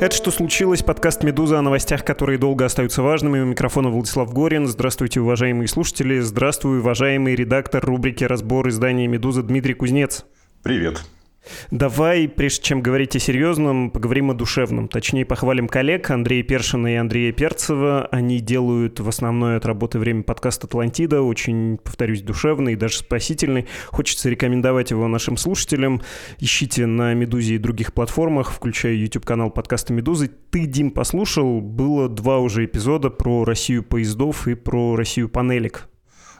Это «Что случилось?» Подкаст «Медуза» о новостях, которые долго остаются важными. У микрофона Владислав Горин. Здравствуйте, уважаемые слушатели. Здравствуй, уважаемый редактор рубрики «Разбор» издания «Медуза» Дмитрий Кузнец. Привет. Давай, прежде чем говорить о серьезном, поговорим о душевном. Точнее, похвалим коллег Андрея Першина и Андрея Перцева. Они делают в основное от работы время подкаст «Атлантида». Очень, повторюсь, душевный и даже спасительный. Хочется рекомендовать его нашим слушателям. Ищите на «Медузе» и других платформах, включая YouTube-канал подкаста «Медузы». Ты, Дим, послушал? Было два уже эпизода про Россию поездов и про Россию панелек.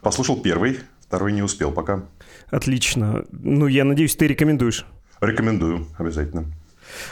Послушал первый, второй не успел пока. Отлично. Ну, я надеюсь, ты рекомендуешь. Рекомендую, обязательно.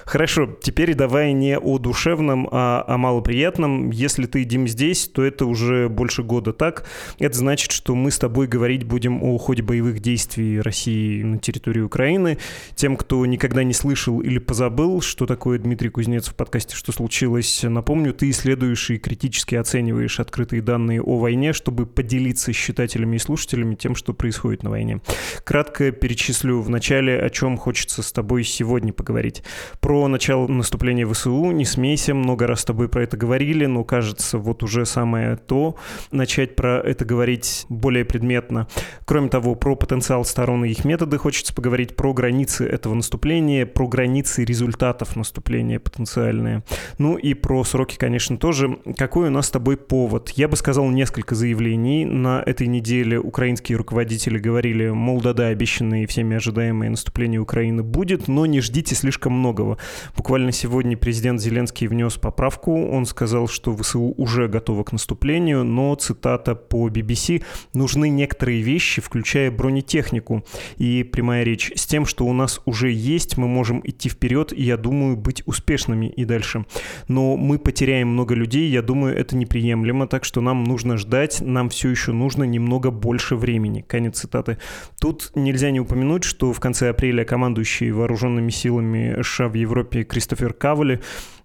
Хорошо, теперь давай не о душевном, а о малоприятном. Если ты, Дим, здесь, то это уже больше года так. Это значит, что мы с тобой говорить будем о ходе боевых действий России на территории Украины. Тем, кто никогда не слышал или позабыл, что такое Дмитрий Кузнец в подкасте «Что случилось?», напомню, ты исследуешь и критически оцениваешь открытые данные о войне, чтобы поделиться с читателями и слушателями тем, что происходит на войне. Кратко перечислю в начале, о чем хочется с тобой сегодня поговорить. Про начало наступления ВСУ не смейся, много раз с тобой про это говорили, но кажется, вот уже самое то начать про это говорить более предметно. Кроме того, про потенциал сторон и их методы хочется поговорить, про границы этого наступления, про границы результатов наступления потенциальные. Ну и про сроки, конечно, тоже. Какой у нас с тобой повод? Я бы сказал несколько заявлений. На этой неделе украинские руководители говорили, мол, да-да, обещанные всеми ожидаемые наступление Украины будет, но не ждите слишком много многого. Буквально сегодня президент Зеленский внес поправку. Он сказал, что ВСУ уже готовы к наступлению, но, цитата по BBC, нужны некоторые вещи, включая бронетехнику. И прямая речь с тем, что у нас уже есть, мы можем идти вперед и, я думаю, быть успешными и дальше. Но мы потеряем много людей, я думаю, это неприемлемо, так что нам нужно ждать, нам все еще нужно немного больше времени. Конец цитаты. Тут нельзя не упомянуть, что в конце апреля командующий вооруженными силами США в Европе Кристофер Кавали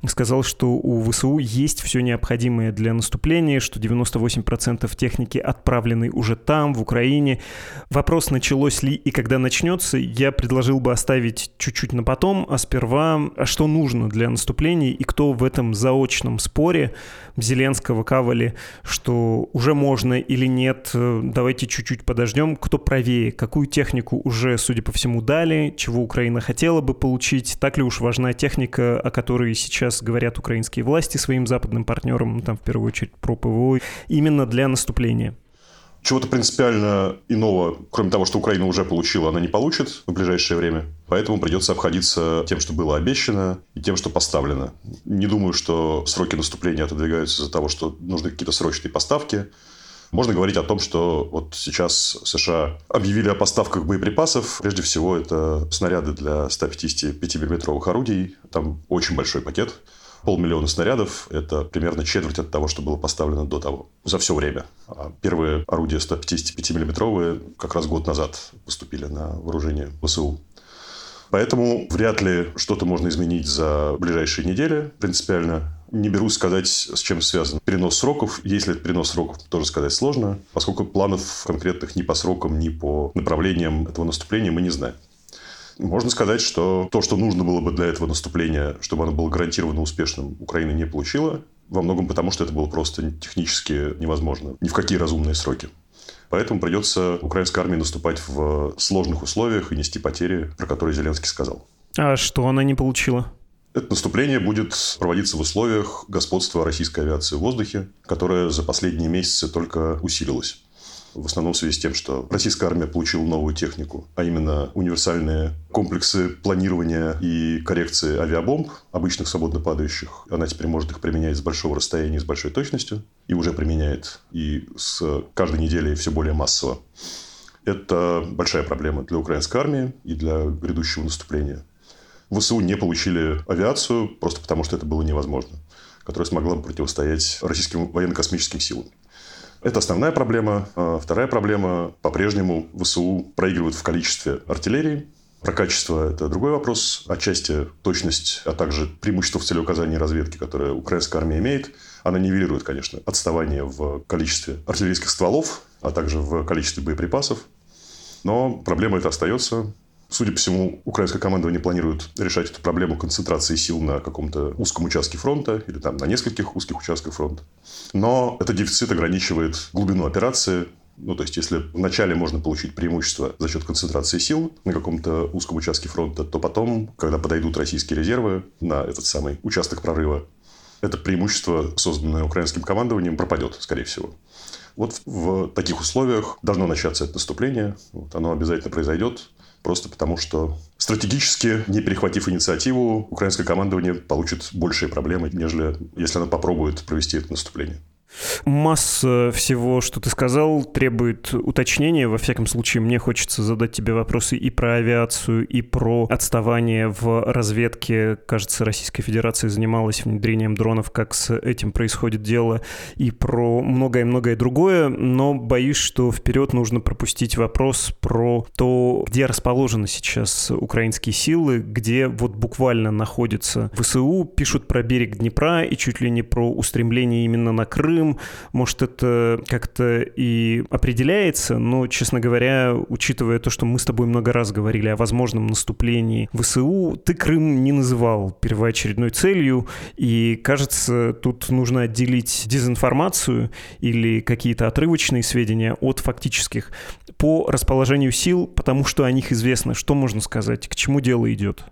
сказал, что у ВСУ есть все необходимое для наступления, что 98% техники отправлены уже там, в Украине. Вопрос, началось ли и когда начнется, я предложил бы оставить чуть-чуть на потом, а сперва, а что нужно для наступления и кто в этом заочном споре? Зеленского, Кавали, что уже можно или нет, давайте чуть-чуть подождем, кто правее, какую технику уже, судя по всему, дали, чего Украина хотела бы получить, так ли уж важна техника, о которой сейчас сейчас говорят украинские власти своим западным партнерам, ну, там в первую очередь про ПВО, именно для наступления? Чего-то принципиально иного, кроме того, что Украина уже получила, она не получит в ближайшее время. Поэтому придется обходиться тем, что было обещано, и тем, что поставлено. Не думаю, что сроки наступления отодвигаются из-за того, что нужны какие-то срочные поставки. Можно говорить о том, что вот сейчас США объявили о поставках боеприпасов. Прежде всего, это снаряды для 155 миллиметровых орудий. Там очень большой пакет. Полмиллиона снарядов – это примерно четверть от того, что было поставлено до того, за все время. А первые орудия 155 миллиметровые как раз год назад поступили на вооружение ВСУ. Поэтому вряд ли что-то можно изменить за ближайшие недели принципиально. Не берусь сказать, с чем связан перенос сроков. Если это перенос сроков, тоже сказать сложно, поскольку планов конкретных ни по срокам, ни по направлениям этого наступления мы не знаем. Можно сказать, что то, что нужно было бы для этого наступления, чтобы оно было гарантированно успешным, Украина не получила. Во многом потому, что это было просто технически невозможно. Ни в какие разумные сроки. Поэтому придется украинской армии наступать в сложных условиях и нести потери, про которые Зеленский сказал. А что она не получила? Это наступление будет проводиться в условиях господства российской авиации в воздухе, которое за последние месяцы только усилилось. В основном в связи с тем, что российская армия получила новую технику, а именно универсальные комплексы планирования и коррекции авиабомб, обычных свободно падающих. Она теперь может их применять с большого расстояния, с большой точностью. И уже применяет. И с каждой неделей все более массово. Это большая проблема для украинской армии и для грядущего наступления. ВСУ не получили авиацию просто потому, что это было невозможно, которая смогла бы противостоять российским военно-космическим силам. Это основная проблема. А вторая проблема. По-прежнему ВСУ проигрывают в количестве артиллерии. Про качество – это другой вопрос. Отчасти точность, а также преимущество в целеуказании разведки, которое украинская армия имеет, она нивелирует, конечно, отставание в количестве артиллерийских стволов, а также в количестве боеприпасов. Но проблема эта остается Судя по всему, украинское командование планирует решать эту проблему концентрации сил на каком-то узком участке фронта или там на нескольких узких участках фронта. Но этот дефицит ограничивает глубину операции. Ну, то есть, если вначале можно получить преимущество за счет концентрации сил на каком-то узком участке фронта, то потом, когда подойдут российские резервы на этот самый участок прорыва, это преимущество, созданное украинским командованием, пропадет, скорее всего. Вот в таких условиях должно начаться это наступление. Вот оно обязательно произойдет. Просто потому, что стратегически, не перехватив инициативу, украинское командование получит большие проблемы, нежели если оно попробует провести это наступление. Масса всего, что ты сказал, требует уточнения. Во всяком случае, мне хочется задать тебе вопросы и про авиацию, и про отставание в разведке. Кажется, Российская Федерация занималась внедрением дронов, как с этим происходит дело, и про многое-многое другое. Но боюсь, что вперед нужно пропустить вопрос про то, где расположены сейчас украинские силы, где вот буквально находятся ВСУ, пишут про берег Днепра и чуть ли не про устремление именно на Крым, Крым, может, это как-то и определяется, но, честно говоря, учитывая то, что мы с тобой много раз говорили о возможном наступлении ВСУ, ты Крым не называл первоочередной целью, и, кажется, тут нужно отделить дезинформацию или какие-то отрывочные сведения от фактических по расположению сил, потому что о них известно. Что можно сказать? К чему дело идет?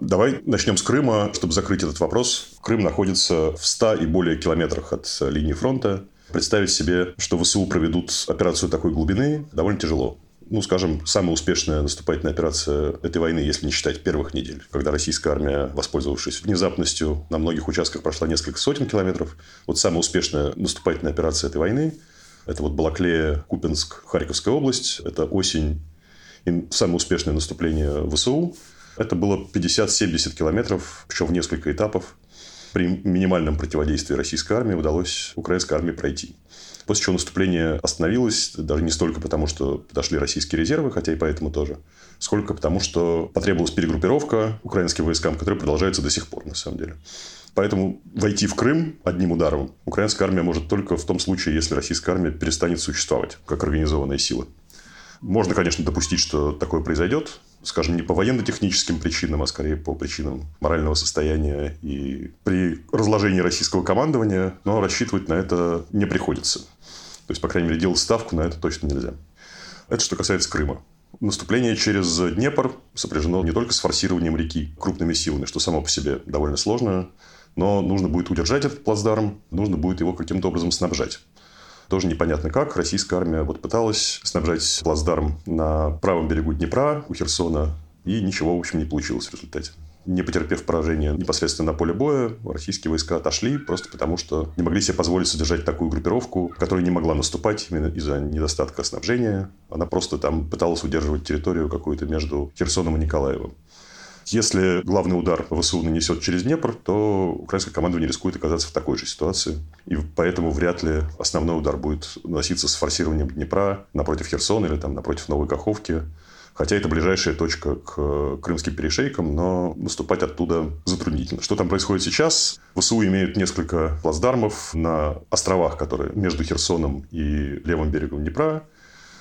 Давай начнем с Крыма, чтобы закрыть этот вопрос. Крым находится в 100 и более километрах от линии фронта. Представить себе, что ВСУ проведут операцию такой глубины, довольно тяжело. Ну, скажем, самая успешная наступательная операция этой войны, если не считать первых недель, когда российская армия, воспользовавшись внезапностью, на многих участках прошла несколько сотен километров. Вот самая успешная наступательная операция этой войны – это вот Балаклея, Купинск, Харьковская область. Это осень и самое успешное наступление ВСУ – это было 50-70 километров, еще в несколько этапов. При минимальном противодействии российской армии удалось украинской армии пройти. После чего наступление остановилось, даже не столько потому, что подошли российские резервы, хотя и поэтому тоже, сколько потому, что потребовалась перегруппировка украинским войскам, которая продолжается до сих пор, на самом деле. Поэтому войти в Крым одним ударом украинская армия может только в том случае, если российская армия перестанет существовать как организованная сила. Можно, конечно, допустить, что такое произойдет, скажем, не по военно-техническим причинам, а скорее по причинам морального состояния и при разложении российского командования, но рассчитывать на это не приходится. То есть, по крайней мере, делать ставку на это точно нельзя. Это что касается Крыма. Наступление через Днепр сопряжено не только с форсированием реки крупными силами, что само по себе довольно сложно, но нужно будет удержать этот плацдарм, нужно будет его каким-то образом снабжать. Тоже непонятно как. Российская армия вот пыталась снабжать плацдарм на правом берегу Днепра у Херсона, и ничего, в общем, не получилось в результате. Не потерпев поражения непосредственно на поле боя, российские войска отошли просто потому, что не могли себе позволить содержать такую группировку, которая не могла наступать именно из-за недостатка снабжения. Она просто там пыталась удерживать территорию какую-то между Херсоном и Николаевым. Если главный удар ВСУ нанесет через Днепр, то украинское командование рискует оказаться в такой же ситуации. И поэтому вряд ли основной удар будет наноситься с форсированием Днепра напротив Херсона или там напротив Новой Каховки. Хотя это ближайшая точка к крымским перешейкам, но наступать оттуда затруднительно. Что там происходит сейчас? ВСУ имеют несколько плацдармов на островах, которые между Херсоном и левым берегом Днепра.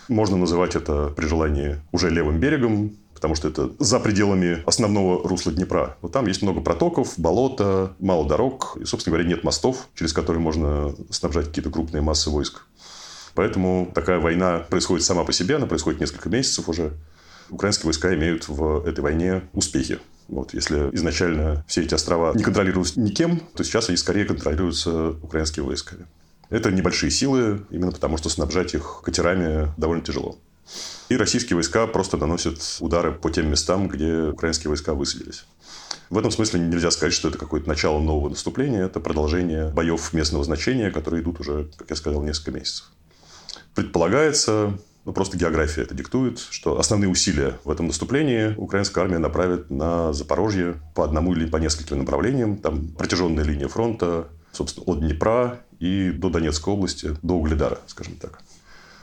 Можно называть это при желании уже левым берегом, потому что это за пределами основного русла Днепра. Но там есть много протоков, болота, мало дорог, и, собственно говоря, нет мостов, через которые можно снабжать какие-то крупные массы войск. Поэтому такая война происходит сама по себе, она происходит несколько месяцев уже. Украинские войска имеют в этой войне успехи. Вот, если изначально все эти острова не контролировались никем, то сейчас они скорее контролируются украинскими войсками. Это небольшие силы, именно потому что снабжать их катерами довольно тяжело. И российские войска просто наносят удары по тем местам, где украинские войска высадились. В этом смысле нельзя сказать, что это какое-то начало нового наступления. Это продолжение боев местного значения, которые идут уже, как я сказал, несколько месяцев. Предполагается, ну, просто география это диктует, что основные усилия в этом наступлении украинская армия направит на Запорожье по одному или по нескольким направлениям. Там протяженная линия фронта, собственно, от Днепра и до Донецкой области, до Угледара, скажем так.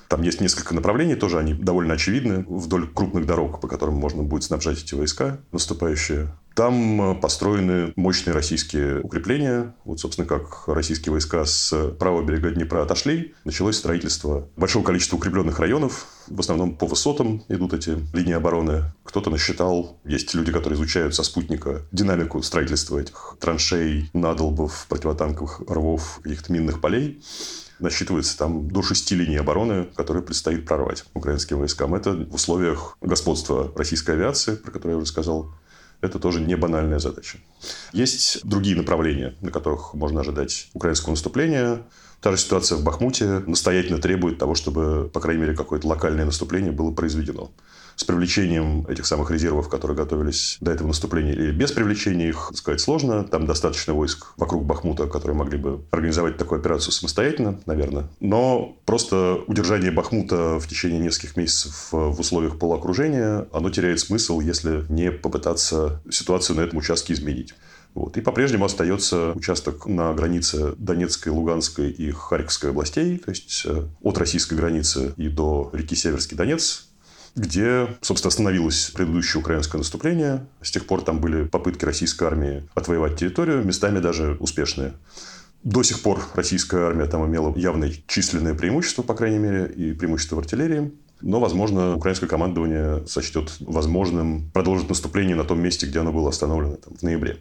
Там есть несколько направлений, тоже они довольно очевидны, вдоль крупных дорог, по которым можно будет снабжать эти войска наступающие. Там э, построены мощные российские укрепления. Вот, собственно, как российские войска с правого берега Днепра отошли, началось строительство большого количества укрепленных районов В основном по высотам идут эти линии обороны. Кто-то насчитал, есть люди, которые изучают со спутника динамику строительства этих траншей, надолбов, противотанковых рвов, каких-то минных полей насчитывается там до шести линий обороны, которые предстоит прорвать украинским войскам. Это в условиях господства российской авиации, про которую я уже сказал, это тоже не банальная задача. Есть другие направления, на которых можно ожидать украинского наступления. Та же ситуация в Бахмуте настоятельно требует того, чтобы, по крайней мере, какое-то локальное наступление было произведено с привлечением этих самых резервов, которые готовились до этого наступления, или без привлечения их, сказать сложно. Там достаточно войск вокруг Бахмута, которые могли бы организовать такую операцию самостоятельно, наверное. Но просто удержание Бахмута в течение нескольких месяцев в условиях полуокружения, оно теряет смысл, если не попытаться ситуацию на этом участке изменить. Вот. И по-прежнему остается участок на границе Донецкой, Луганской и Харьковской областей, то есть э, от российской границы и до реки Северский Донец, где, собственно, остановилось предыдущее украинское наступление. С тех пор там были попытки российской армии отвоевать территорию, местами даже успешные. До сих пор российская армия там имела явное численное преимущество, по крайней мере, и преимущество в артиллерии. Но, возможно, украинское командование сочтет возможным продолжить наступление на том месте, где оно было остановлено там, в ноябре.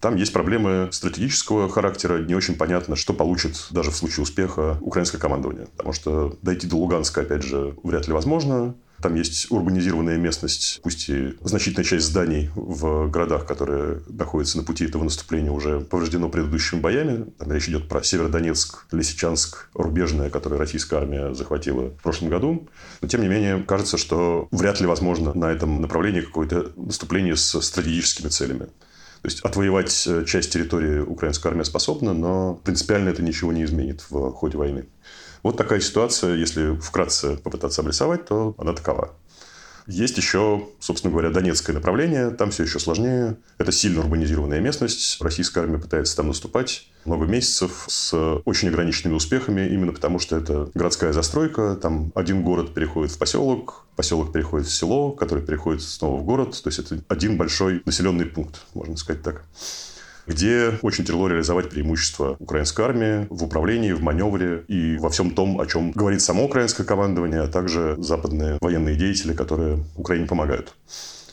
Там есть проблемы стратегического характера. Не очень понятно, что получит даже в случае успеха украинское командование. Потому что дойти до Луганска, опять же, вряд ли возможно. Там есть урбанизированная местность, пусть и значительная часть зданий в городах, которые находятся на пути этого наступления, уже повреждено предыдущими боями. Там речь идет про Северодонецк, Лисичанск, Рубежное, которое российская армия захватила в прошлом году. Но, тем не менее, кажется, что вряд ли возможно на этом направлении какое-то наступление с стратегическими целями. То есть отвоевать э, часть территории украинская армия способна, но принципиально это ничего не изменит в ходе войны. Вот такая ситуация, если вкратце попытаться обрисовать, то она такова. Есть еще, собственно говоря, Донецкое направление. Там все еще сложнее. Это сильно урбанизированная местность. Российская армия пытается там наступать много месяцев с очень ограниченными успехами, именно потому что это городская застройка. Там один город переходит в поселок, поселок переходит в село, который переходит снова в город. То есть это один большой населенный пункт, можно сказать так где очень тяжело реализовать преимущество украинской армии в управлении, в маневре и во всем том, о чем говорит само украинское командование, а также западные военные деятели, которые Украине помогают.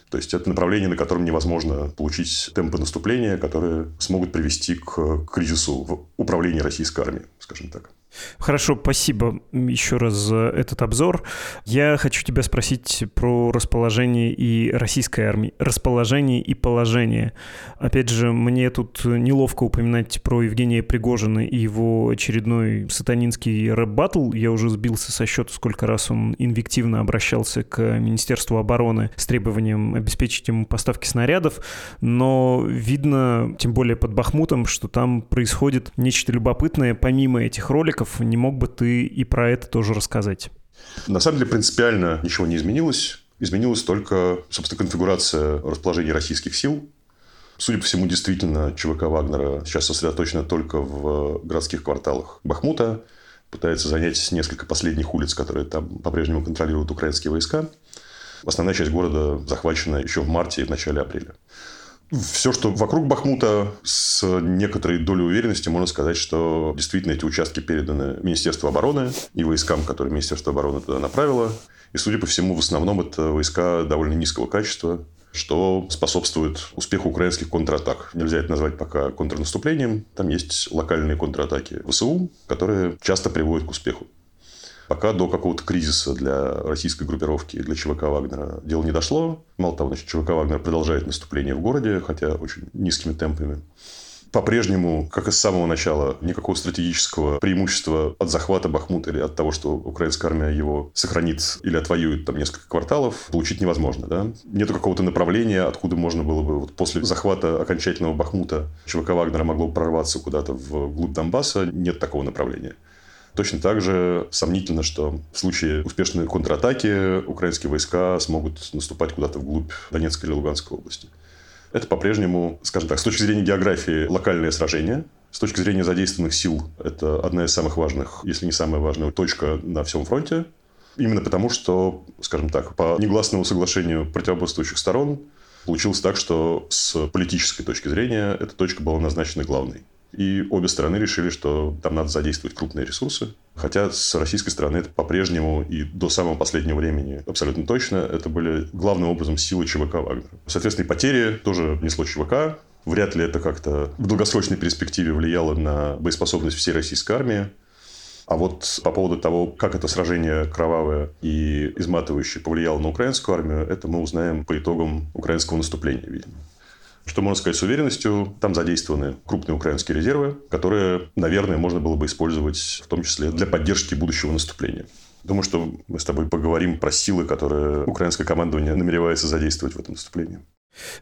То есть это направление, на котором невозможно получить темпы наступления, которые смогут привести к кризису в управлении российской армией, скажем так. Хорошо, спасибо еще раз за этот обзор. Я хочу тебя спросить про расположение и российской армии. Расположение и положение. Опять же, мне тут неловко упоминать про Евгения Пригожина и его очередной сатанинский рэп-баттл. Я уже сбился со счета, сколько раз он инвективно обращался к Министерству обороны с требованием обеспечить ему поставки снарядов. Но видно, тем более под Бахмутом, что там происходит нечто любопытное помимо этих роликов, Яков, не мог бы ты и про это тоже рассказать? На самом деле принципиально ничего не изменилось. Изменилась только, собственно, конфигурация расположения российских сил. Судя по всему, действительно, ЧВК Вагнера сейчас сосредоточена только в городских кварталах Бахмута. Пытается занять несколько последних улиц, которые там по-прежнему контролируют украинские войска. Основная часть города захвачена еще в марте и в начале апреля. Все, что вокруг Бахмута, с некоторой долей уверенности можно сказать, что действительно эти участки переданы Министерству обороны и войскам, которые Министерство обороны туда направило. И, судя по всему, в основном это войска довольно низкого качества, что способствует успеху украинских контратак. Нельзя это назвать пока контрнаступлением. Там есть локальные контратаки ВСУ, которые часто приводят к успеху. Пока до какого-то кризиса для российской группировки, для ЧВК Вагнера дело не дошло. Мало того, значит, ЧВК Вагнер продолжает наступление в городе, хотя очень низкими темпами. По-прежнему, как и с самого начала, никакого стратегического преимущества от захвата Бахмута или от того, что украинская армия его сохранит или отвоюет там несколько кварталов, получить невозможно. Да? Нет какого-то направления, откуда можно было бы вот после захвата окончательного Бахмута ЧВК Вагнера могло прорваться куда-то в глубь Донбасса. Нет такого направления. Точно так же сомнительно, что в случае успешной контратаки украинские войска смогут наступать куда-то вглубь Донецкой или Луганской области. Это по-прежнему, скажем так, с точки зрения географии локальное сражение. С точки зрения задействованных сил, это одна из самых важных, если не самая важная точка на всем фронте. Именно потому, что, скажем так, по негласному соглашению противоборствующих сторон получилось так, что с политической точки зрения эта точка была назначена главной. И обе стороны решили, что там надо задействовать крупные ресурсы. Хотя с российской стороны это по-прежнему и до самого последнего времени абсолютно точно это были главным образом силы ЧВК Вагнера. Соответственно, и потери тоже несло ЧВК. Вряд ли это как-то в долгосрочной перспективе влияло на боеспособность всей российской армии. А вот по поводу того, как это сражение кровавое и изматывающее повлияло на украинскую армию, это мы узнаем по итогам украинского наступления, видимо. Что можно сказать с уверенностью, там задействованы крупные украинские резервы, которые, наверное, можно было бы использовать в том числе для поддержки будущего наступления. Думаю, что мы с тобой поговорим про силы, которые украинское командование намеревается задействовать в этом наступлении.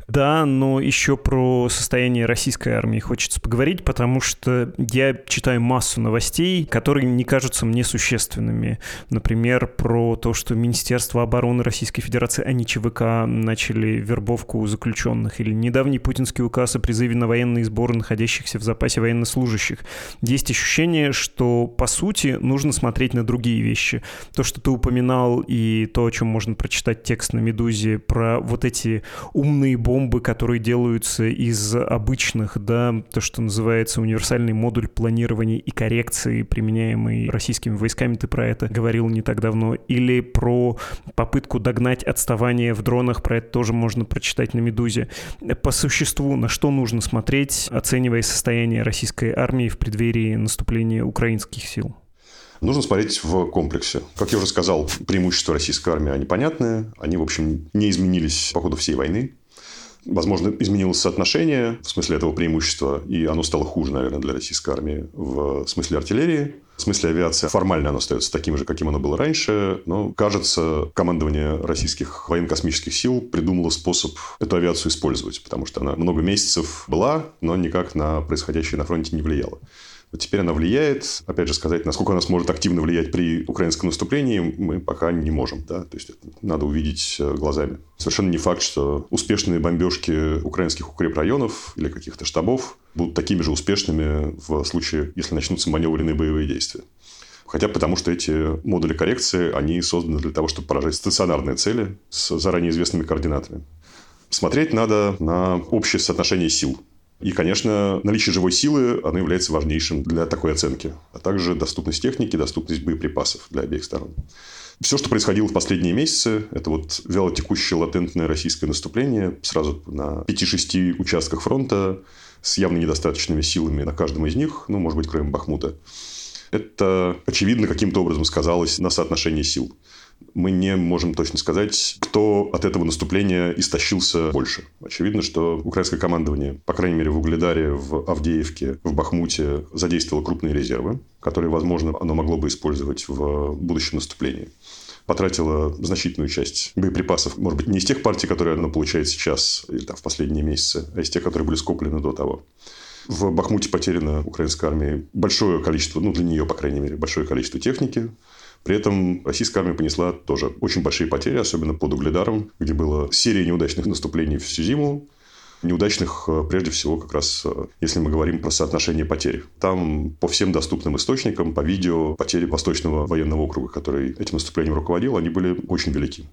Да, но еще про состояние российской армии хочется поговорить, потому что я читаю массу новостей, которые не кажутся мне существенными. Например, про то, что Министерство обороны Российской Федерации, а не ЧВК, начали вербовку заключенных, или недавний путинский указ о призыве на военные сборы находящихся в запасе военнослужащих. Есть ощущение, что, по сути, нужно смотреть на другие вещи. То, что ты упоминал, и то, о чем можно прочитать текст на «Медузе», про вот эти умные умные бомбы, которые делаются из обычных, да, то, что называется универсальный модуль планирования и коррекции, применяемый российскими войсками, ты про это говорил не так давно, или про попытку догнать отставание в дронах, про это тоже можно прочитать на «Медузе». По существу, на что нужно смотреть, оценивая состояние российской армии в преддверии наступления украинских сил? Нужно смотреть в комплексе. Как я уже сказал, преимущества российской армии, они понятные. Они, в общем, не изменились по ходу всей войны. Возможно, изменилось соотношение в смысле этого преимущества, и оно стало хуже, наверное, для российской армии в смысле артиллерии. В смысле авиации формально оно остается таким же, каким оно было раньше, но, кажется, командование российских военно-космических сил придумало способ эту авиацию использовать, потому что она много месяцев была, но никак на происходящее на фронте не влияла. Вот теперь она влияет. Опять же, сказать, насколько она сможет активно влиять при украинском наступлении, мы пока не можем. Да? То есть, это надо увидеть э, глазами. Совершенно не факт, что успешные бомбежки украинских укрепрайонов или каких-то штабов будут такими же успешными в случае, если начнутся маневренные боевые действия. Хотя потому, что эти модули коррекции, они созданы для того, чтобы поражать стационарные цели с заранее известными координатами. Смотреть надо на общее соотношение сил и, конечно, наличие живой силы, оно является важнейшим для такой оценки. А также доступность техники, доступность боеприпасов для обеих сторон. Все, что происходило в последние месяцы, это вот вялотекущее латентное российское наступление сразу на 5-6 участках фронта с явно недостаточными силами на каждом из них, ну, может быть, кроме Бахмута. Это, очевидно, каким-то образом сказалось на соотношении сил мы не можем точно сказать, кто от этого наступления истощился больше. Очевидно, что украинское командование, по крайней мере, в Угледаре, в Авдеевке, в Бахмуте задействовало крупные резервы, которые, возможно, оно могло бы использовать в будущем наступлении потратила значительную часть боеприпасов, может быть, не из тех партий, которые оно получает сейчас или там, в последние месяцы, а из тех, которые были скоплены до того. В Бахмуте потеряно украинской армии большое количество, ну, для нее, по крайней мере, большое количество техники, при этом российская армия понесла тоже очень большие потери, особенно под Угледаром, где была серия неудачных наступлений всю зиму. Неудачных, э, прежде всего, как раз, э, если мы говорим про соотношение потерь. Там по всем доступным источникам, по видео, потери Восточного военного округа, который этим наступлением руководил, они были очень велики.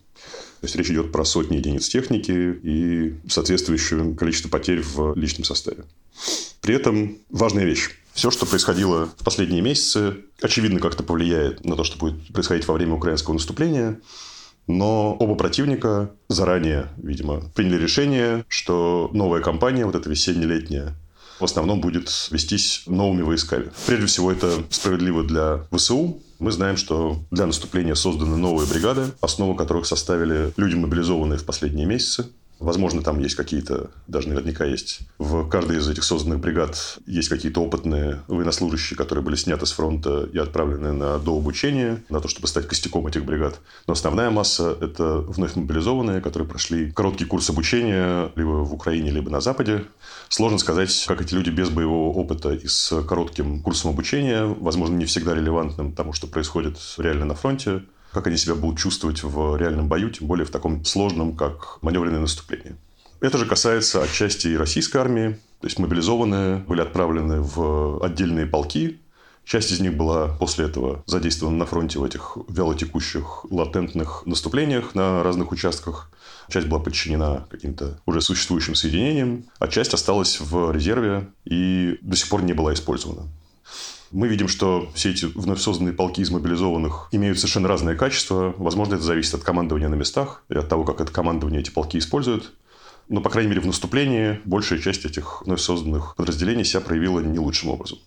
То есть, речь идет про сотни единиц техники и соответствующее количество потерь в личном составе. При этом важная вещь. Все, что происходило в последние месяцы, очевидно, как-то повлияет на то, что будет происходить во время украинского наступления. Но оба противника заранее, видимо, приняли решение, что новая кампания, вот эта весенне-летняя, в основном будет вестись новыми войсками. Прежде всего, это справедливо для ВСУ. Мы знаем, что для наступления созданы новые бригады, основу которых составили люди, мобилизованные в последние месяцы. Возможно, там есть какие-то, даже наверняка есть, в каждой из этих созданных бригад есть какие-то опытные военнослужащие, которые были сняты с фронта и отправлены на дообучение, на то, чтобы стать костяком этих бригад. Но основная масса – это вновь мобилизованные, которые прошли короткий курс обучения либо в Украине, либо на Западе. Сложно сказать, как эти люди без боевого опыта и с коротким курсом обучения, возможно, не всегда релевантным тому, что происходит реально на фронте, как они себя будут чувствовать в реальном бою, тем более в таком сложном, как маневренное наступление. Это же касается отчасти и российской армии. То есть мобилизованные были отправлены в отдельные полки, Часть из них была после этого задействована на фронте в этих вялотекущих латентных наступлениях на разных участках. Часть была подчинена каким-то уже существующим соединениям, а часть осталась в резерве и до сих пор не была использована. Мы видим, что все эти вновь созданные полки из мобилизованных имеют совершенно разные качества. Возможно, это зависит от командования на местах и от того, как это командование эти полки используют. Но, по крайней мере, в наступлении большая часть этих вновь созданных подразделений себя проявила не лучшим образом.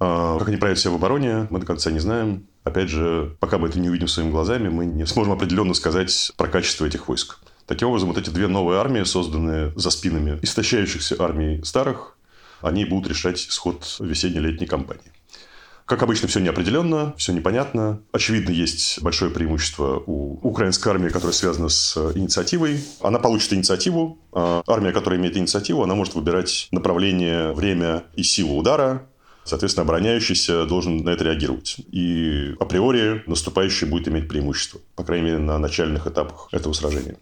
А как они проявят себя в обороне, мы до конца не знаем. Опять же, пока мы это не увидим своими глазами, мы не сможем определенно сказать про качество этих войск. Таким образом, вот эти две новые армии, созданные за спинами истощающихся армий старых, они будут решать исход весенне-летней кампании. Как обычно, все неопределенно, все непонятно. Очевидно, есть большое преимущество у украинской армии, которая связана с инициативой. Она получит инициативу. А армия, которая имеет инициативу, она может выбирать направление, время и силу удара. Соответственно, обороняющийся должен на это реагировать. И априори наступающий будет иметь преимущество, по крайней мере, на начальных этапах этого сражения.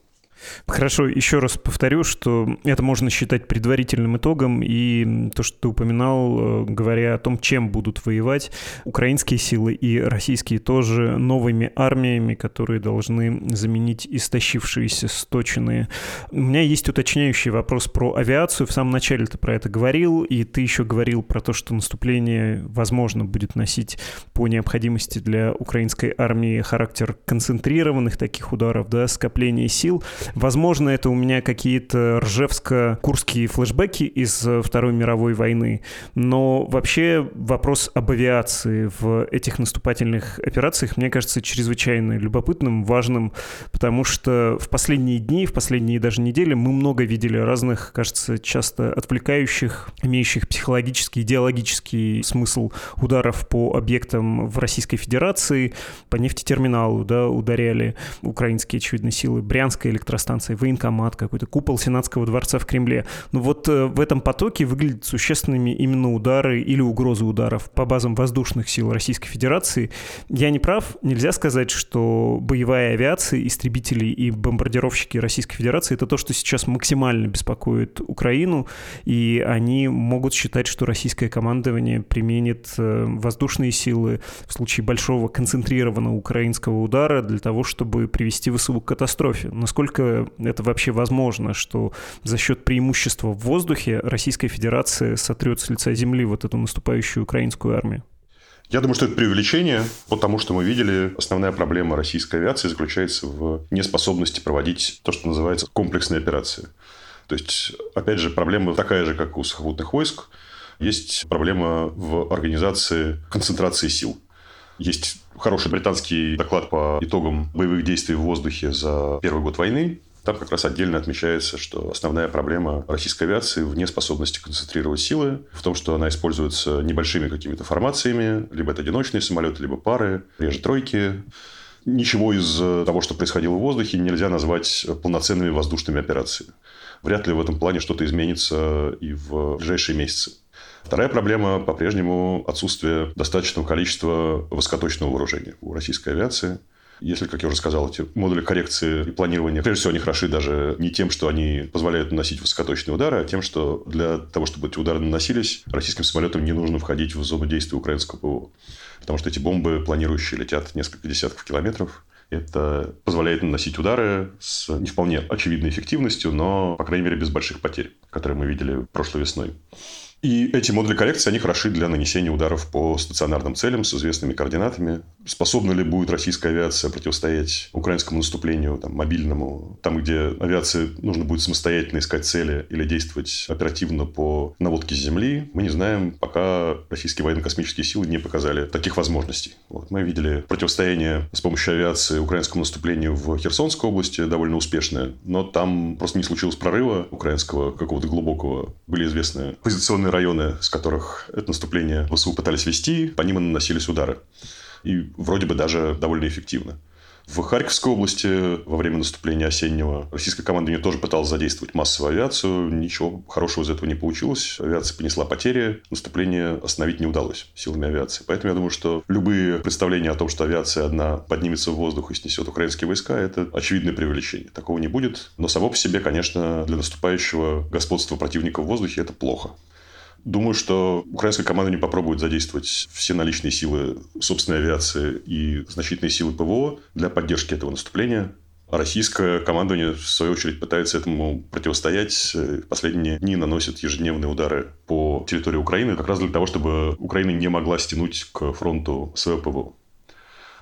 Хорошо, еще раз повторю, что это можно считать предварительным итогом, и то, что ты упоминал, э, говоря о том, чем будут воевать украинские силы и российские тоже новыми армиями, которые должны заменить истощившиеся, сточенные. У меня есть уточняющий вопрос про авиацию. В самом начале ты про это говорил, и ты еще говорил про то, что наступление, возможно, будет носить по необходимости для украинской армии характер концентрированных таких ударов, да, скопления сил. Возможно, это у меня какие-то ржевско-курские флешбеки из э, Второй мировой войны, но вообще вопрос об авиации в этих наступательных операциях, мне кажется, чрезвычайно любопытным, важным, потому что в последние дни, в последние даже недели мы много видели разных, кажется, часто отвлекающих, имеющих психологический, идеологический смысл ударов по объектам в Российской Федерации, по нефтетерминалу, да, ударяли украинские, очевидно, силы, Брянская электростанция электростанции, военкомат какой-то, купол Сенатского дворца в Кремле. Но вот э, в этом потоке выглядят существенными именно удары или угрозы ударов по базам воздушных сил Российской Федерации. Я не прав, нельзя сказать, что боевая авиация, истребители и бомбардировщики Российской Федерации — это то, что сейчас максимально беспокоит Украину, и они могут считать, что российское командование применит э, воздушные силы в случае большого концентрированного украинского удара для того, чтобы привести ВСУ к катастрофе. Насколько это вообще возможно, что за счет преимущества в воздухе Российская Федерация сотрет с лица земли вот эту наступающую украинскую армию? Я думаю, что это преувеличение, потому что мы видели, основная проблема российской авиации заключается в неспособности проводить то, что называется комплексные операции. То есть, опять же, проблема такая же, как у сухопутных войск. Есть проблема в организации концентрации сил. Есть хороший британский доклад по итогам боевых действий в воздухе за первый год войны. Там как раз отдельно отмечается, что основная проблема российской авиации в неспособности концентрировать силы, в том, что она используется небольшими какими-то формациями, либо это одиночные самолеты, либо пары, реже тройки. Ничего из того, что происходило в воздухе, нельзя назвать полноценными воздушными операциями. Вряд ли в этом плане что-то изменится и в ближайшие месяцы. Вторая проблема по-прежнему отсутствие достаточного количества высокоточного вооружения у российской авиации. Если, как я уже сказал, эти модули коррекции и планирования, прежде всего, они хороши даже не тем, что они позволяют наносить высокоточные удары, а тем, что для того, чтобы эти удары наносились, российским самолетам не нужно входить в зону действия украинского ПВО. Потому что эти бомбы, планирующие, летят несколько десятков километров. Это позволяет наносить удары с не вполне очевидной эффективностью, но, по крайней мере, без больших потерь, которые мы видели прошлой весной. И эти модули коррекции, они хороши для нанесения ударов по стационарным целям с известными координатами. Способна ли будет российская авиация противостоять украинскому наступлению, там, мобильному, там, где авиации нужно будет самостоятельно искать цели или действовать оперативно по наводке с земли, мы не знаем, пока российские военно-космические силы не показали таких возможностей. Вот. Мы видели противостояние с помощью авиации украинскому наступлению в Херсонской области довольно успешное, но там просто не случилось прорыва украинского какого-то глубокого. Были известны позиционные районы, с которых это наступление ВСУ пытались вести, по ним и наносились удары. И вроде бы даже довольно эффективно. В Харьковской области во время наступления осеннего российская команда тоже пыталась задействовать массовую авиацию. Ничего хорошего из этого не получилось. Авиация понесла потери. Наступление остановить не удалось силами авиации. Поэтому я думаю, что любые представления о том, что авиация одна поднимется в воздух и снесет украинские войска, это очевидное преувеличение. Такого не будет. Но само по себе, конечно, для наступающего господства противника в воздухе это плохо. Думаю, что украинская команда не попробует задействовать все наличные силы собственной авиации и значительные силы ПВО для поддержки этого наступления. Российское командование, в свою очередь, пытается этому противостоять. Последние дни наносит ежедневные удары по территории Украины, как раз для того, чтобы Украина не могла стянуть к фронту своего ПВО.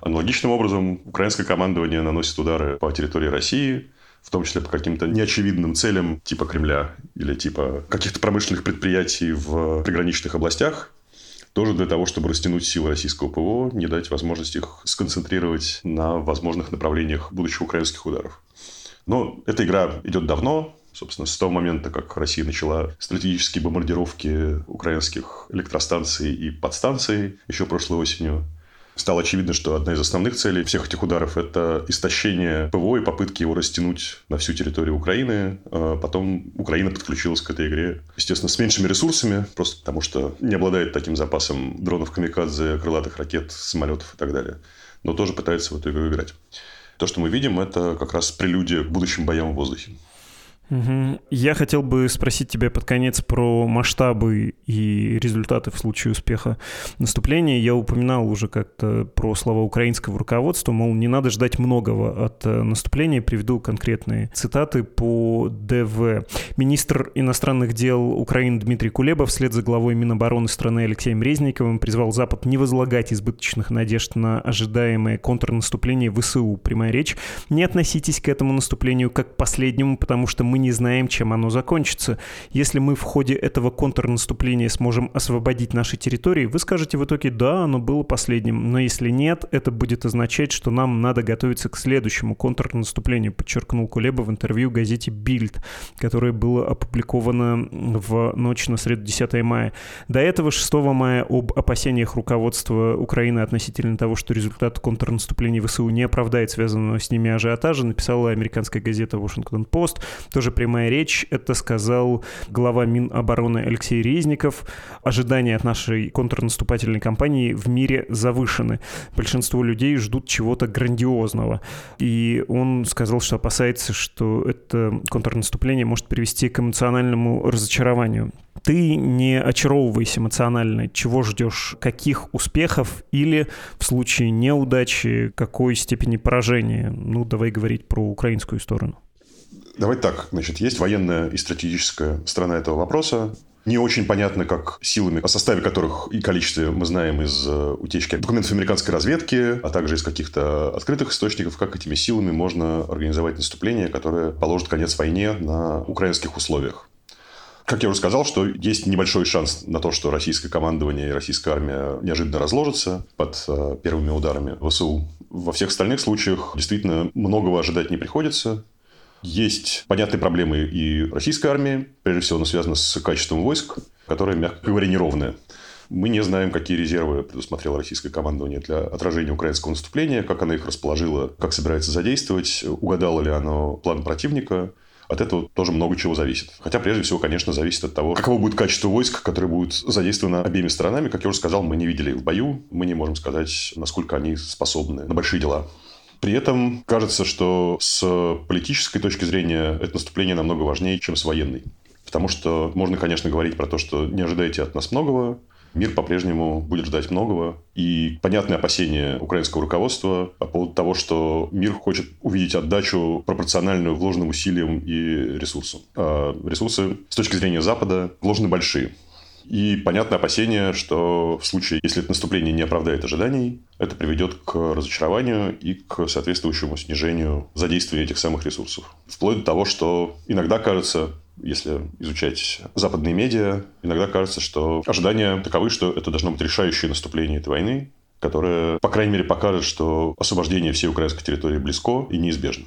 Аналогичным образом, украинское командование наносит удары по территории России, в том числе по каким-то неочевидным целям типа Кремля или типа каких-то промышленных предприятий в приграничных областях, тоже для того, чтобы растянуть силы российского ПВО, не дать возможность их сконцентрировать на возможных направлениях будущих украинских ударов. Но эта игра идет давно, собственно, с того момента, как Россия начала стратегические бомбардировки украинских электростанций и подстанций еще прошлой осенью стало очевидно, что одна из основных целей всех этих ударов – это истощение ПВО и попытки его растянуть на всю территорию Украины. А потом Украина подключилась к этой игре, естественно, с меньшими ресурсами, просто потому что не обладает таким запасом дронов камикадзе, крылатых ракет, самолетов и так далее. Но тоже пытается в эту игру играть. То, что мы видим, это как раз прелюдия к будущим боям в воздухе. Угу. Я хотел бы спросить тебя под конец про масштабы и результаты в случае успеха наступления. Я упоминал уже как-то про слова украинского руководства, мол, не надо ждать многого от э, наступления. Приведу конкретные цитаты по ДВ. Министр иностранных дел Украины Дмитрий Кулеба вслед за главой Минобороны страны Алексеем Резниковым призвал Запад не возлагать избыточных надежд на ожидаемое контрнаступление ВСУ. Прямая речь. Не относитесь к этому наступлению как к последнему, потому что мы не знаем, чем оно закончится. Если мы в ходе этого контрнаступления сможем освободить наши территории, вы скажете в итоге «да, оно было последним». Но если нет, это будет означать, что нам надо готовиться к следующему контрнаступлению, подчеркнул Кулеба в интервью газете «Бильд», которое было опубликовано в ночь на среду 10 мая. До этого 6 мая об опасениях руководства Украины относительно того, что результат контрнаступления ВСУ не оправдает связанного с ними ажиотажа, написала американская газета Washington Post. Тоже тоже прямая речь. Это сказал глава Минобороны Алексей Резников. Ожидания от нашей контрнаступательной кампании в мире завышены. Большинство людей ждут чего-то грандиозного. И он сказал, что опасается, что это контрнаступление может привести к эмоциональному разочарованию. Ты не очаровывайся эмоционально. Чего ждешь? Каких успехов? Или в случае неудачи какой степени поражения? Ну, давай говорить про украинскую сторону. Давайте так. Значит, есть военная и стратегическая сторона этого вопроса. Не очень понятно, как силами, о составе которых и количестве мы знаем из э, утечки документов американской разведки, а также из каких-то открытых источников, как этими силами можно организовать наступление, которое положит конец войне на украинских условиях. Как я уже сказал, что есть небольшой шанс на то, что российское командование и российская армия неожиданно разложатся под э, первыми ударами ВСУ. Во всех остальных случаях действительно многого ожидать не приходится. Есть понятные проблемы и российской армии, прежде всего, она связана с качеством войск, которое, мягко говоря, неровное. Мы не знаем, какие резервы предусмотрело российское командование для отражения украинского наступления, как оно их расположило, как собирается задействовать, угадало ли оно план противника. От этого тоже много чего зависит. Хотя, прежде всего, конечно, зависит от того, каково будет качество войск, которые будут задействованы обеими сторонами. Как я уже сказал, мы не видели их в бою. Мы не можем сказать, насколько они способны на большие дела. При этом кажется, что с политической точки зрения это наступление намного важнее, чем с военной. Потому что можно, конечно, говорить про то, что не ожидайте от нас многого, мир по-прежнему будет ждать многого. И понятные опасения украинского руководства по поводу того, что мир хочет увидеть отдачу пропорциональную вложенным усилиям и ресурсам. А ресурсы с точки зрения Запада вложены большие. И понятное опасение, что в случае, если это наступление не оправдает ожиданий, это приведет к разочарованию и к соответствующему снижению задействия этих самых ресурсов. Вплоть до того, что иногда кажется, если изучать западные медиа, иногда кажется, что ожидания таковы, что это должно быть решающее наступление этой войны, которое, по крайней мере, покажет, что освобождение всей украинской территории близко и неизбежно.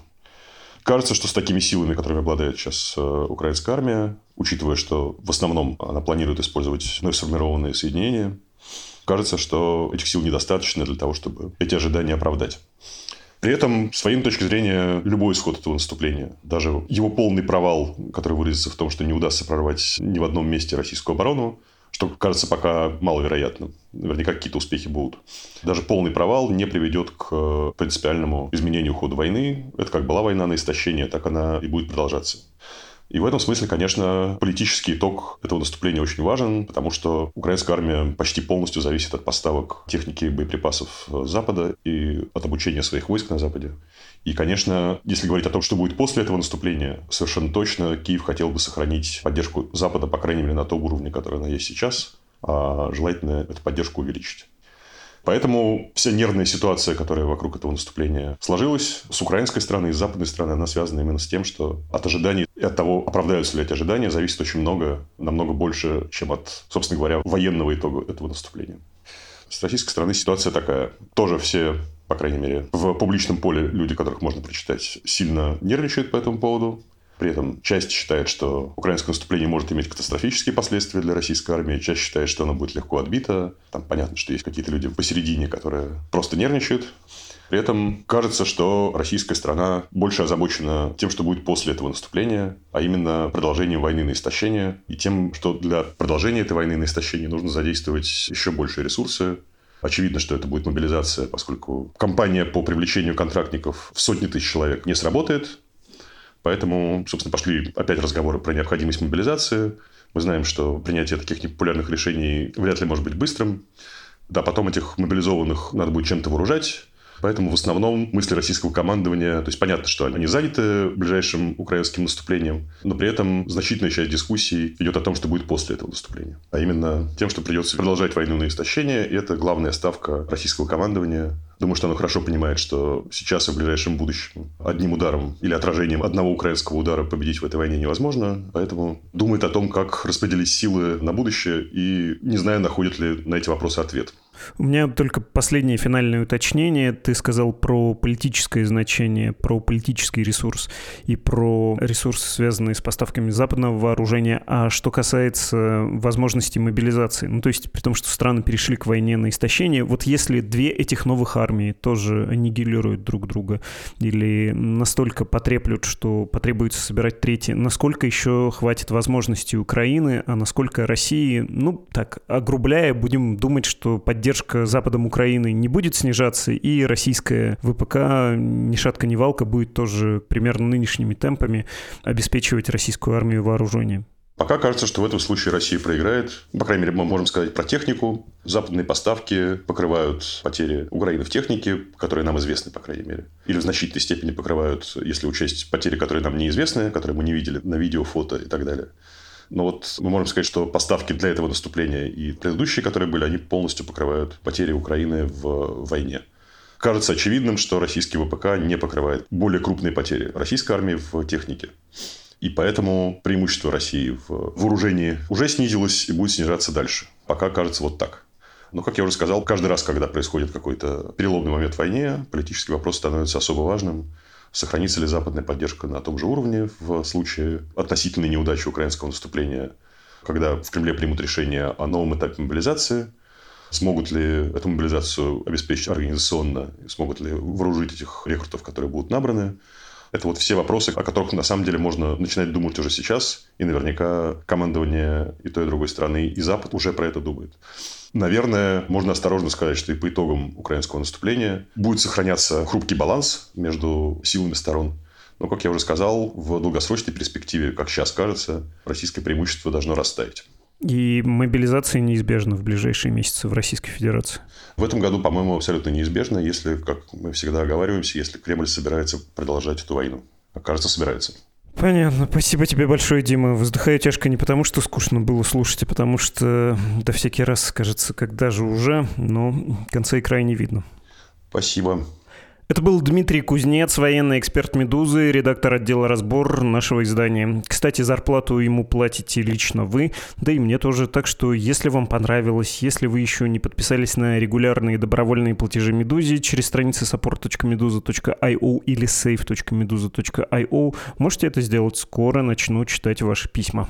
Кажется, что с такими силами, которыми обладает сейчас э, украинская армия, учитывая, что в основном она планирует использовать вновь сформированные соединения, кажется, что этих сил недостаточно для того, чтобы эти ожидания оправдать. При этом, с военной точки зрения, любой исход этого наступления, даже его полный провал, который выразится в том, что не удастся прорвать ни в одном месте российскую оборону, что кажется пока маловероятным. Наверняка какие-то успехи будут. Даже полный провал не приведет к э, принципиальному изменению хода войны. Это как была война на истощение, так она и будет продолжаться. И в этом смысле, конечно, политический итог этого наступления очень важен, потому что украинская армия почти полностью зависит от поставок техники и боеприпасов Запада и от обучения своих войск на Западе. И, конечно, если говорить о том, что будет после этого наступления, совершенно точно Киев хотел бы сохранить поддержку Запада, по крайней мере, на том уровне, который она есть сейчас, а желательно эту поддержку увеличить. Поэтому вся нервная ситуация, которая вокруг этого наступления сложилась, с украинской стороны и с западной стороны, она связана именно с тем, что от ожиданий и от того, оправдаются ли эти ожидания, зависит очень много, намного больше, чем от, собственно говоря, военного итога этого наступления. С российской стороны ситуация такая. Тоже все по крайней мере, в публичном поле люди, которых можно прочитать, сильно нервничают по этому поводу. При этом часть считает, что украинское наступление может иметь катастрофические последствия для российской армии, часть считает, что оно будет легко отбито. Там понятно, что есть какие-то люди посередине, которые просто нервничают. При этом кажется, что российская страна больше озабочена тем, что будет после этого наступления, а именно продолжением войны на истощение и тем, что для продолжения этой войны на истощение нужно задействовать еще больше ресурсы, Очевидно, что это будет мобилизация, поскольку кампания по привлечению контрактников в сотни тысяч человек не сработает. Поэтому, собственно, пошли опять разговоры про необходимость мобилизации. Мы знаем, что принятие таких непопулярных решений вряд ли может быть быстрым. Да, потом этих мобилизованных надо будет чем-то вооружать. Поэтому в основном мысли российского командования, то есть понятно, что они заняты ближайшим украинским наступлением, но при этом значительная часть дискуссий идет о том, что будет после этого наступления. А именно тем, что придется продолжать войну на истощение, и это главная ставка российского командования. Думаю, что оно хорошо понимает, что сейчас и в ближайшем будущем одним ударом или отражением одного украинского удара победить в этой войне невозможно. Поэтому думает о том, как распределить силы на будущее и, не знаю, находит ли на эти вопросы ответ. У меня только последнее финальное уточнение. Ты сказал про политическое значение, про политический ресурс и про ресурсы, связанные с поставками западного вооружения. А что касается возможности мобилизации, ну то есть при том, что страны перешли к войне на истощение, вот если две этих новых армии тоже аннигилируют друг друга или настолько потреплют, что потребуется собирать третье, насколько еще хватит возможностей Украины, а насколько России, ну так, огрубляя, будем думать, что поддержка Западом Украины не будет снижаться, и российская ВПК ни шатка, ни валка будет тоже примерно нынешними темпами обеспечивать российскую армию вооружением. Пока кажется, что в этом случае Россия проиграет. По крайней мере, мы можем сказать про технику. Западные поставки покрывают потери Украины в технике, которые нам известны, по крайней мере. Или в значительной степени покрывают, если учесть потери, которые нам неизвестны, которые мы не видели на видео, фото и так далее. Но вот мы можем сказать, что поставки для этого наступления и предыдущие, которые были, они полностью покрывают потери Украины в войне. Кажется очевидным, что российский ВПК не покрывает более крупные потери российской армии в технике. И поэтому преимущество России в вооружении уже снизилось и будет снижаться дальше. Пока кажется вот так. Но, как я уже сказал, каждый раз, когда происходит какой-то переломный момент в войне, политический вопрос становится особо важным сохранится ли западная поддержка на том же уровне в случае относительной неудачи украинского наступления, когда в Кремле примут решение о новом этапе мобилизации, смогут ли эту мобилизацию обеспечить организационно, смогут ли вооружить этих рекрутов, которые будут набраны. Это вот все вопросы, о которых на самом деле можно начинать думать уже сейчас, и наверняка командование и той, и другой страны, и Запад уже про это думает. Наверное, можно осторожно сказать, что и по итогам украинского наступления будет сохраняться хрупкий баланс между силами сторон. Но, как я уже сказал, в долгосрочной перспективе, как сейчас кажется, российское преимущество должно растаять. И мобилизация неизбежна в ближайшие месяцы в Российской Федерации? В этом году, по-моему, абсолютно неизбежна, если, как мы всегда оговариваемся, если Кремль собирается продолжать эту войну. Кажется, собирается. Понятно. Спасибо тебе большое, Дима. Вздыхаю тяжко не потому, что скучно было слушать, а потому что да всякий раз кажется, когда же уже, но конца и края не видно. Спасибо. Это был Дмитрий Кузнец, военный эксперт «Медузы», редактор отдела «Разбор» нашего издания. Кстати, зарплату ему платите лично вы, да и мне тоже. Так что, если вам понравилось, если вы еще не подписались на регулярные добровольные платежи «Медузе» через страницы support.meduza.io или save.meduza.io, можете это сделать скоро, начну читать ваши письма.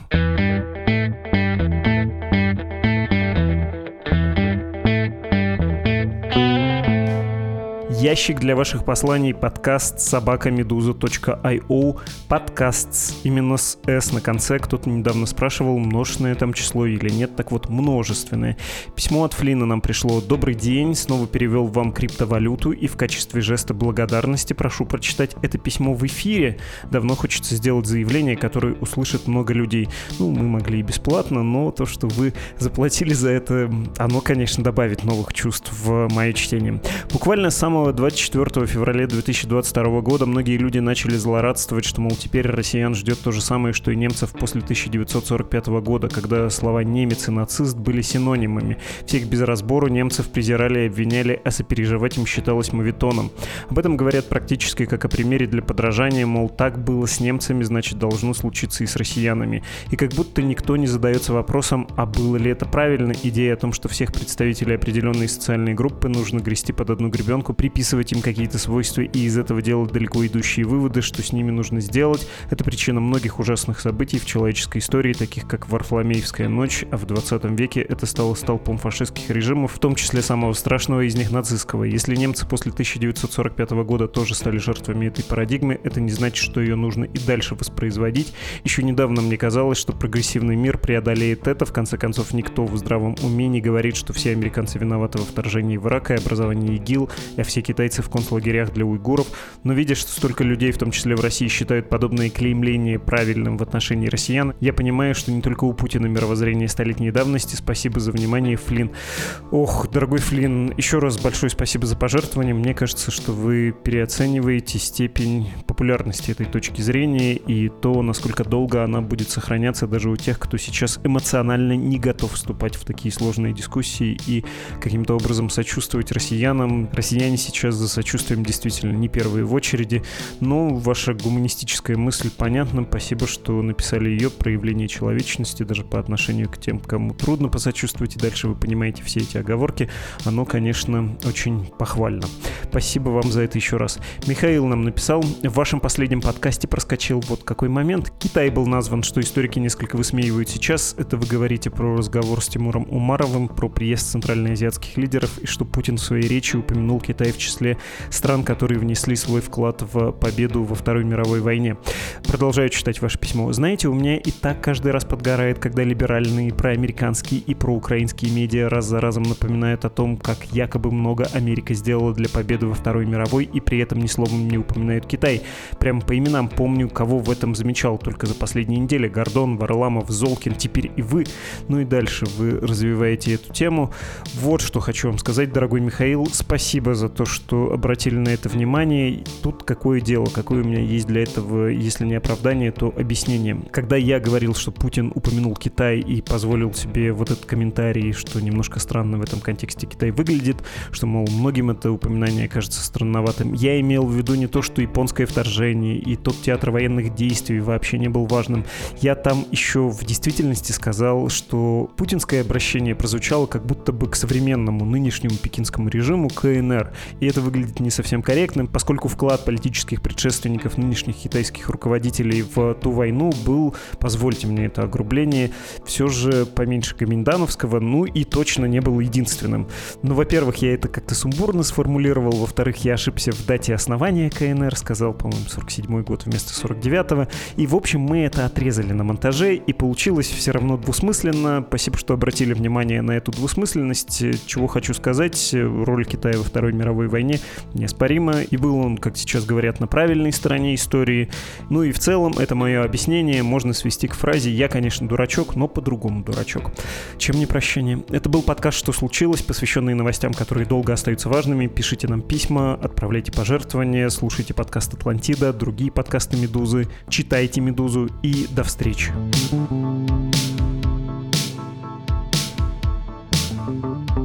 Ящик для ваших посланий подкаст собакамедуза.io подкаст именно с S на конце. Кто-то недавно спрашивал, множественное там число или нет. Так вот, множественное. Письмо от Флина нам пришло. Добрый день, снова перевел вам криптовалюту и в качестве жеста благодарности прошу прочитать это письмо в эфире. Давно хочется сделать заявление, которое услышит много людей. Ну, мы могли и бесплатно, но то, что вы заплатили за это, оно, конечно, добавит новых чувств в мое чтение. Буквально с самого 24 февраля 2022 года многие люди начали злорадствовать, что, мол, теперь россиян ждет то же самое, что и немцев после 1945 года, когда слова «немец» и «нацист» были синонимами. Всех без разбору немцев презирали и обвиняли, а сопереживать им считалось мавитоном. Об этом говорят практически как о примере для подражания, мол, так было с немцами, значит, должно случиться и с россиянами. И как будто никто не задается вопросом, а было ли это правильно, идея о том, что всех представителей определенной социальной группы нужно грести под одну гребенку, приписывать им какие-то свойства и из этого делать далеко идущие выводы, что с ними нужно сделать, это причина многих ужасных событий в человеческой истории, таких как Варфоломеевская ночь, а в 20 веке это стало столпом фашистских режимов, в том числе самого страшного из них нацистского. Если немцы после 1945 года тоже стали жертвами этой парадигмы, это не значит, что ее нужно и дальше воспроизводить. Еще недавно мне казалось, что прогрессивный мир преодолеет это, в конце концов никто в здравом уме не говорит, что все американцы виноваты во вторжении в Ирак и образовании ИГИЛ, а все китайцы в концлагерях для уйгуров. Но видя, что столько людей, в том числе в России, считают подобные клеймления правильным в отношении россиян, я понимаю, что не только у Путина мировоззрение столетней давности. Спасибо за внимание, Флин. Ох, дорогой Флин, еще раз большое спасибо за пожертвование. Мне кажется, что вы переоцениваете степень популярности этой точки зрения и то, насколько долго она будет сохраняться даже у тех, кто сейчас эмоционально не готов вступать в такие сложные дискуссии и каким-то образом сочувствовать россиянам. Россияне сейчас за сочувствием действительно не первые в очереди, но ваша гуманистическая мысль понятна. Спасибо, что написали ее проявление человечности даже по отношению к тем, кому трудно посочувствовать, и дальше вы понимаете все эти оговорки. Оно, конечно, очень похвально. Спасибо вам за это еще раз. Михаил нам написал, в вашем последнем подкасте проскочил вот какой момент. Китай был назван, что историки несколько высмеивают сейчас. Это вы говорите про разговор с Тимуром Умаровым, про приезд центральноазиатских лидеров, и что Путин в своей речи упомянул Китай в числе стран, которые внесли свой вклад в победу во Второй мировой войне. Продолжаю читать ваше письмо. Знаете, у меня и так каждый раз подгорает, когда либеральные, проамериканские и проукраинские медиа раз за разом напоминают о том, как якобы много Америка сделала для победы во Второй мировой, и при этом ни словом не упоминают Китай. Прямо по именам помню, кого в этом замечал только за последние недели. Гордон, Варламов, Золкин, теперь и вы. Ну и дальше вы развиваете эту тему. Вот что хочу вам сказать, дорогой Михаил. Спасибо за то, что обратили на это внимание. Тут какое дело, какое у меня есть для этого, если не оправдание, то объяснение. Когда я говорил, что Путин упомянул Китай и позволил себе вот этот комментарий, что немножко странно в этом контексте Китай выглядит, что, мол, многим это упоминание кажется странноватым, я имел в виду не то, что японское вторжение и тот театр военных действий вообще не был важным. Я там еще в действительности сказал, что путинское обращение прозвучало как будто бы к современному нынешнему пекинскому режиму КНР. И это выглядит не совсем корректным, поскольку вклад политических предшественников нынешних китайских руководителей в ту войну был, позвольте мне это огрубление, все же поменьше Гаминдановского, ну и точно не был единственным. Ну, во-первых, я это как-то сумбурно сформулировал, во-вторых, я ошибся в дате основания КНР, сказал, по-моему, 47 год вместо 49-го, и, в общем, мы это отрезали на монтаже, и получилось все равно двусмысленно. Спасибо, что обратили внимание на эту двусмысленность. Чего хочу сказать, роль Китая во Второй мировой войне неоспорима, и был он, как сейчас говорят, на правильной стороне истории. Ну и в целом, это мое объяснение можно свести к фразе «Я, конечно, дурачок, но по-другому дурачок». Чем не прощение? Это был подкаст «Что случилось?», посвященный новостям, которые долго остаются важными. Пишите нам письма, отправляйте пожертвования, слушайте подкаст «Атлантида», другие подкасты «Медузы», читайте «Медузу» и до встречи. Thank you